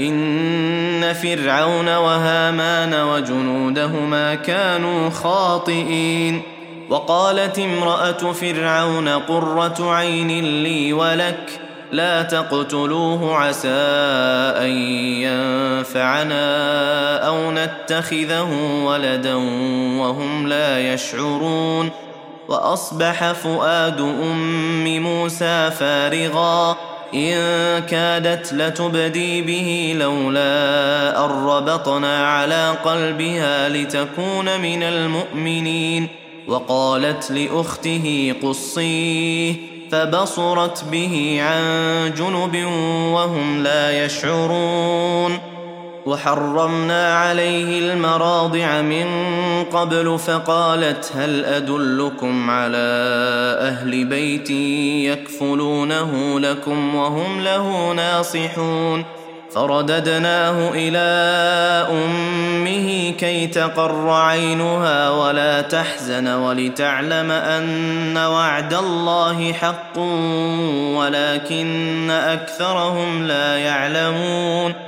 إن فرعون وهامان وجنودهما كانوا خاطئين. وقالت امرأة فرعون قرة عين لي ولك لا تقتلوه عسى أن ينفعنا أو نتخذه ولدا وهم لا يشعرون. وأصبح فؤاد أم موسى فارغا. إن كادت لتبدي به لولا أن ربطنا على قلبها لتكون من المؤمنين وقالت لأخته قصيه فبصرت به عن جنب وهم لا يشعرون وحرمنا عليه المراضع من قبل فقالت هل أدلكم على أهل بيت يكفلونه لكم وهم له ناصحون؟ فرددناه إلى أمه كي تقر عينها ولا تحزن ولتعلم أن وعد الله حق ولكن أكثرهم لا يعلمون.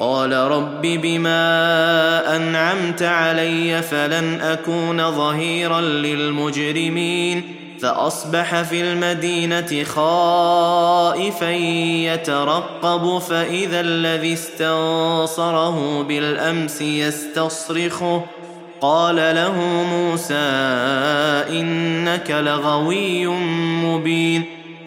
قال رب بما أنعمت علي فلن أكون ظهيرا للمجرمين فأصبح في المدينة خائفا يترقب فإذا الذي استنصره بالأمس يستصرخه قال له موسى إنك لغوي مبين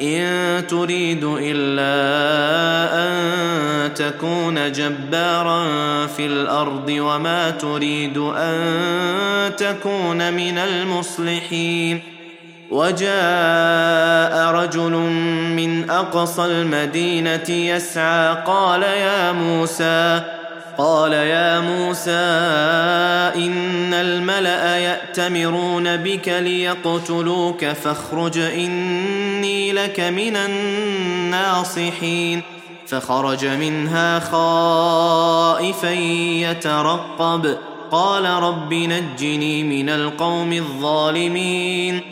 إن تريد إلا أن تكون جبارا في الأرض وما تريد أن تكون من المصلحين. وجاء رجل من أقصى المدينة يسعى قال يا موسى قال يا موسى إن الملأ يأتمرون بك ليقتلوك فاخرج إني لك من الناصحين فخرج منها خائفا يترقب قال رب نجني من القوم الظالمين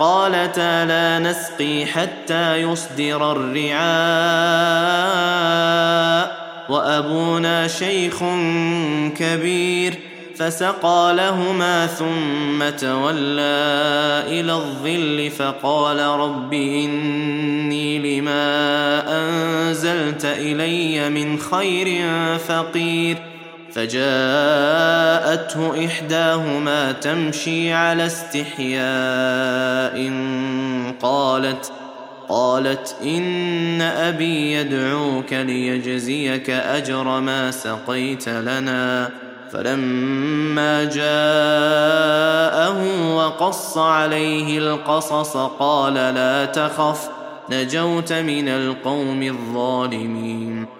قالتا لا نسقي حتى يصدر الرعاء وأبونا شيخ كبير فسقى لهما ثم تولى إلى الظل فقال رب إني لما أنزلت إلي من خير فقير فجاءته إحداهما تمشي على استحياء قالت قالت إن أبي يدعوك ليجزيك أجر ما سقيت لنا. فلما جاءه وقص عليه القصص قال لا تخف نجوت من القوم الظالمين.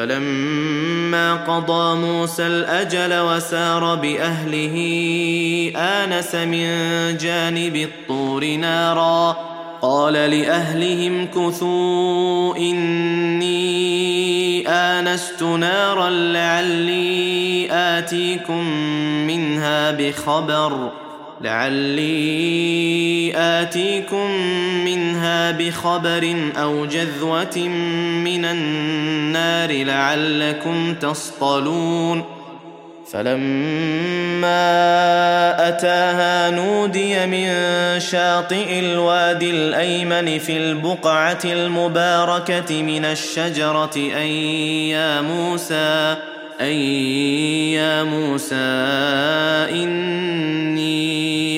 فلما قضى موسى الأجل وسار بأهله آنس من جانب الطور نارا. قال لأهلهم كثوا إني آنست نارا لعلي آتيكم منها بخبر. لعلي آتيكم منها بخبر أو جذوة من النار لعلكم تصطلون. فلما أتاها نودي من شاطئ الوادي الأيمن في البقعة المباركة من الشجرة ان يا موسى أن يا موسى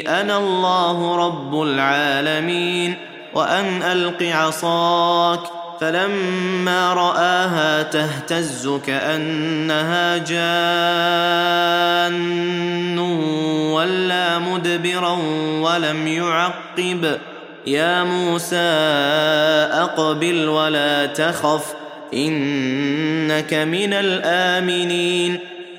أنا الله رب العالمين وأن ألق عصاك فلما رآها تهتز كأنها جان ولا مدبرا ولم يعقب يا موسى أقبل ولا تخف إنك من الآمنين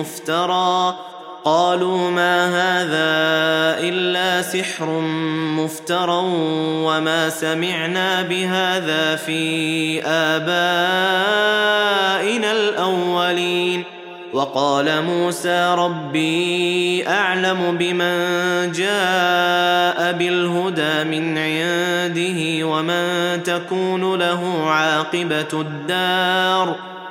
مفترى. قالوا ما هذا إلا سحر مفترى وما سمعنا بهذا في آبائنا الأولين. وقال موسى ربي أعلم بمن جاء بالهدى من عنده ومن تكون له عاقبة الدار.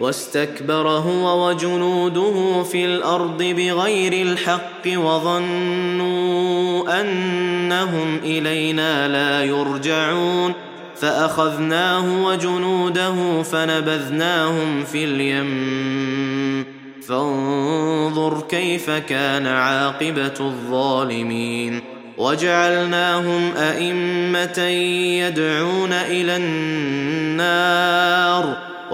واستكبر هو وجنوده في الأرض بغير الحق وظنوا أنهم إلينا لا يرجعون فأخذناه وجنوده فنبذناهم في اليم. فانظر كيف كان عاقبة الظالمين. وجعلناهم أئمة يدعون إلى النار.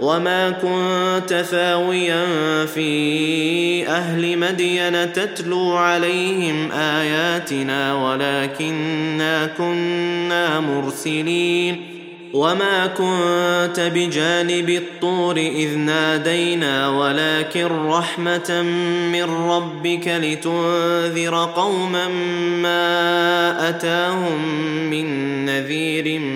وما كنت ثاويا في أهل مدين تتلو عليهم اياتنا ولكنا كنا مرسلين وما كنت بجانب الطور اذ نادينا ولكن رحمه من ربك لتنذر قوما ما اتاهم من نذير من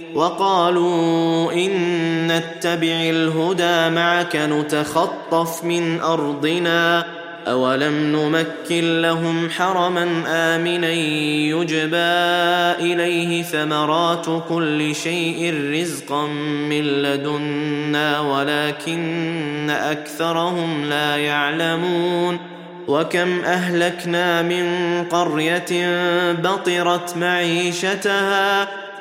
وقالوا إن نتبع الهدى معك نتخطف من أرضنا أولم نمكن لهم حرما آمنا يجبى إليه ثمرات كل شيء رزقا من لدنا ولكن أكثرهم لا يعلمون وكم أهلكنا من قرية بطرت معيشتها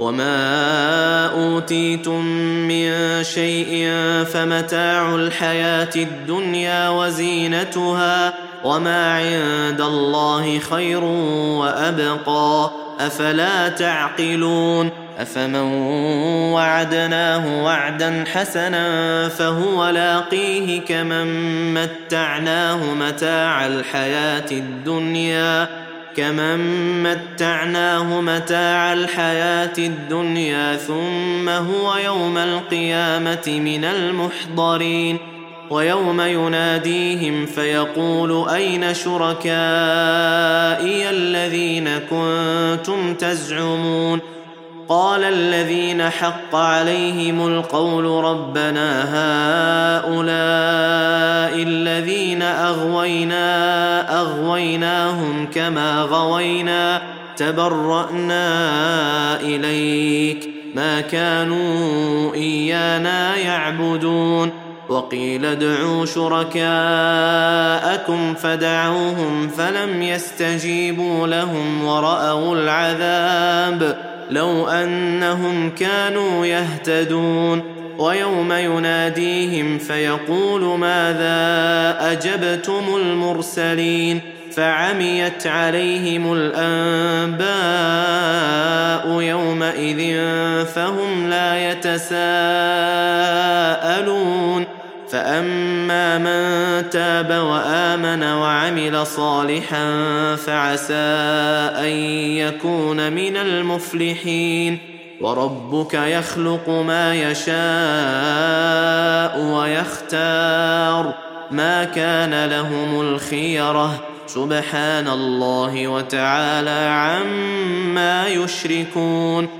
وما اوتيتم من شيء فمتاع الحياة الدنيا وزينتها وما عند الله خير وابقى افلا تعقلون افمن وعدناه وعدا حسنا فهو لاقيه كمن متعناه متاع الحياة الدنيا كمن متعناه متاع الحياة الدنيا ثم هو يوم القيامه من المحضرين ويوم يناديهم فيقول اين شركائي الذين كنتم تزعمون قال الذين حق عليهم القول ربنا هؤلاء الذين أغوينا أغويناهم كما غوينا تبرأنا إليك ما كانوا إيانا يعبدون وقيل ادعوا شركاءكم فدعوهم فلم يستجيبوا لهم ورأوا العذاب لو أنهم كانوا يهتدون ويوم يناديهم فيقول ماذا أجبتم المرسلين فعميت عليهم الأنباء يومئذ فهم لا يتساءلون فاما من تاب وامن وعمل صالحا فعسى ان يكون من المفلحين وربك يخلق ما يشاء ويختار ما كان لهم الخيره سبحان الله وتعالى عما يشركون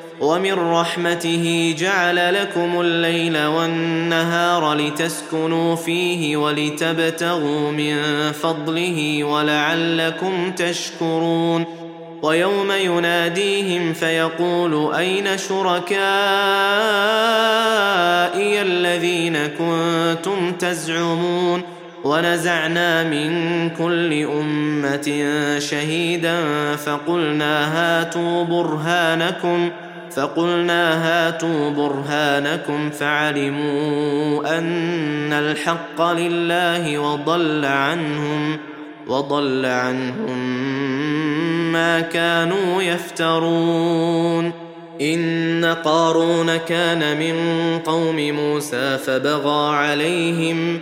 ومن رحمته جعل لكم الليل والنهار لتسكنوا فيه ولتبتغوا من فضله ولعلكم تشكرون. ويوم يناديهم فيقول أين شركائي الذين كنتم تزعمون؟ ونزعنا من كل أمة شهيدا فقلنا هاتوا برهانكم. فقلنا هاتوا برهانكم فعلموا أن الحق لله وضل عنهم وضل عنهم ما كانوا يفترون. إن قارون كان من قوم موسى فبغى عليهم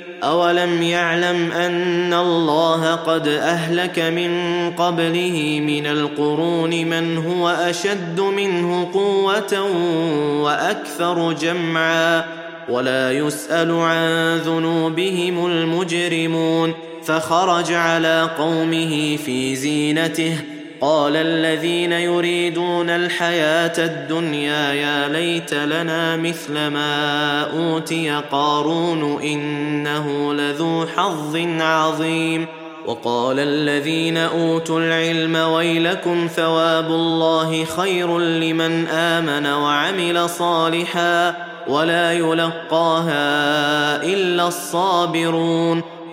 اولم يعلم ان الله قد اهلك من قبله من القرون من هو اشد منه قوه وأكثر جمعا ولا يسال عن ذنوبهم المجرمون فخرج على قومه في زينته قال الذين يريدون الحياة الدنيا يا ليت لنا مثل ما أوتي قارون إنه لذو حظ عظيم. وقال الذين أوتوا العلم ويلكم ثواب الله خير لمن آمن وعمل صالحا ولا يلقاها إلا الصابرون.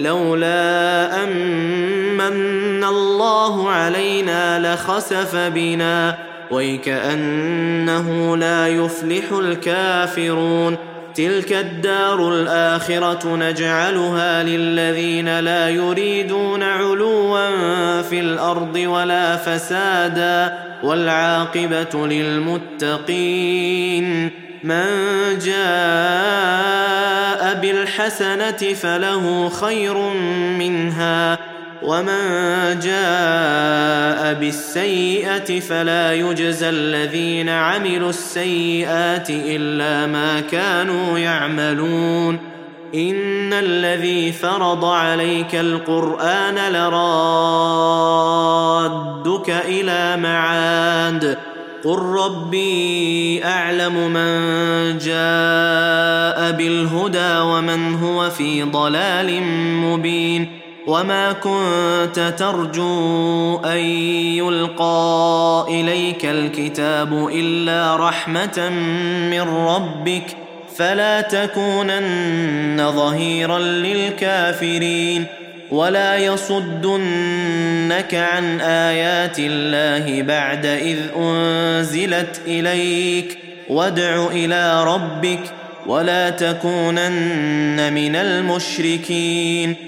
لولا امن الله علينا لخسف بنا ويكأنه لا يفلح الكافرون. تلك الدار الآخرة نجعلها للذين لا يريدون علوا في الأرض ولا فسادا والعاقبة للمتقين من جاء بالحسنة فله خير منها ومن جاء بالسيئه فلا يجزى الذين عملوا السيئات الا ما كانوا يعملون ان الذي فرض عليك القران لرادك إلى معاد قل ربي اعلم من جاء بالهدى ومن هو في ضلال مبين وما كنت ترجو ان يلقى اليك الكتاب الا رحمه من ربك فلا تكونن ظهيرا للكافرين ولا يصدنك عن ايات الله بعد اذ انزلت اليك وادع إلى ربك ولا تكونن من المشركين